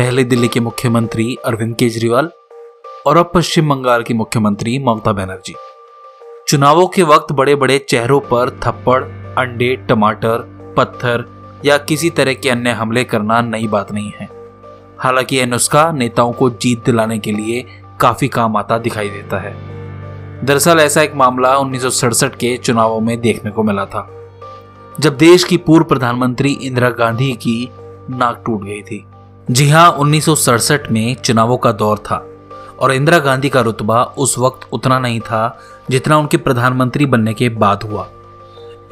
पहले दिल्ली के मुख्यमंत्री अरविंद केजरीवाल और अब पश्चिम बंगाल की मुख्यमंत्री ममता बनर्जी। चुनावों के वक्त बड़े बड़े चेहरों पर थप्पड़, अंडे, टमाटर, पत्थर या किसी तरह के अन्य हमले करना नई बात नहीं है। हालाँकि यह नुस्खा नेताओं को जीत दिलाने के लिए काफ़ी काम आता दिखाई देता है। दरअसल ऐसा एक मामला उन्नीस सौ सड़सठ के चुनावों में देखने को मिला था, जब देश की पूर्व प्रधानमंत्री इंदिरा गांधी की नाक टूट गई थी। जी हाँ, उन्नीस में चुनावों का दौर था और इंदिरा गांधी का रुतबा उस वक्त उतना नहीं था जितना उनके प्रधानमंत्री बनने के बाद हुआ।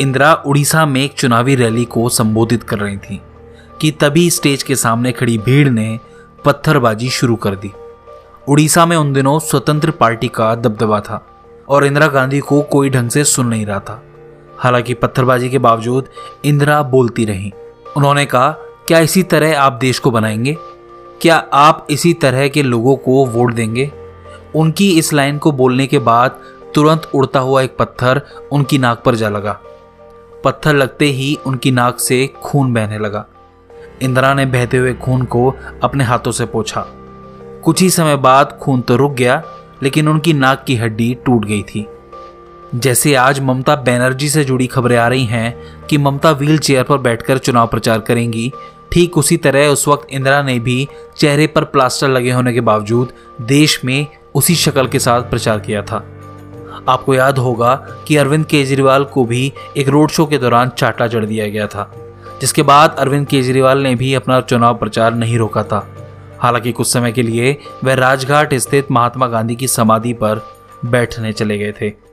इंदिरा उड़ीसा में एक चुनावी रैली को संबोधित कर रही थी कि तभी स्टेज के सामने खड़ी भीड़ ने पत्थरबाजी शुरू कर दी। उड़ीसा में उन दिनों स्वतंत्र पार्टी का दबदबा था और इंदिरा गांधी को कोई ढंग से सुन नहीं रहा था। हालाँकि पत्थरबाजी के बावजूद इंदिरा बोलती रही। उन्होंने कहा क्या इसी तरह आप देश को बनाएँगे? क्या आप इसी तरह के लोगों को वोट देंगे? उनकी इस लाइन को बोलने के बाद तुरंत उड़ता हुआ एक पत्थर उनकी नाक पर जा लगा। पत्थर लगते ही उनकी नाक से खून बहने लगा। इंदिरा ने बहते हुए खून को अपने हाथों से पोछा। कुछ ही समय बाद खून तो रुक गया, लेकिन उनकी नाक की हड्डी टूट गई थी। जैसे आज ममता बनर्जी से जुड़ी खबरें आ रही हैं कि ममता व्हील चेयर पर बैठकर चुनाव प्रचार करेंगी ठीक उसी तरह उस वक्त इंदिरा ने भी चेहरे पर प्लास्टर लगे होने के बावजूद देश में उसी शक्ल के साथ प्रचार किया था। आपको याद होगा कि अरविंद केजरीवाल को भी एक रोड शो के दौरान चाटा चढ़ दिया गया था, जिसके बाद अरविंद केजरीवाल ने भी अपना चुनाव प्रचार नहीं रोका था। हालाँकि कुछ समय के लिए वह राजघाट स्थित महात्मा गांधी की समाधि पर बैठने चले गए थे।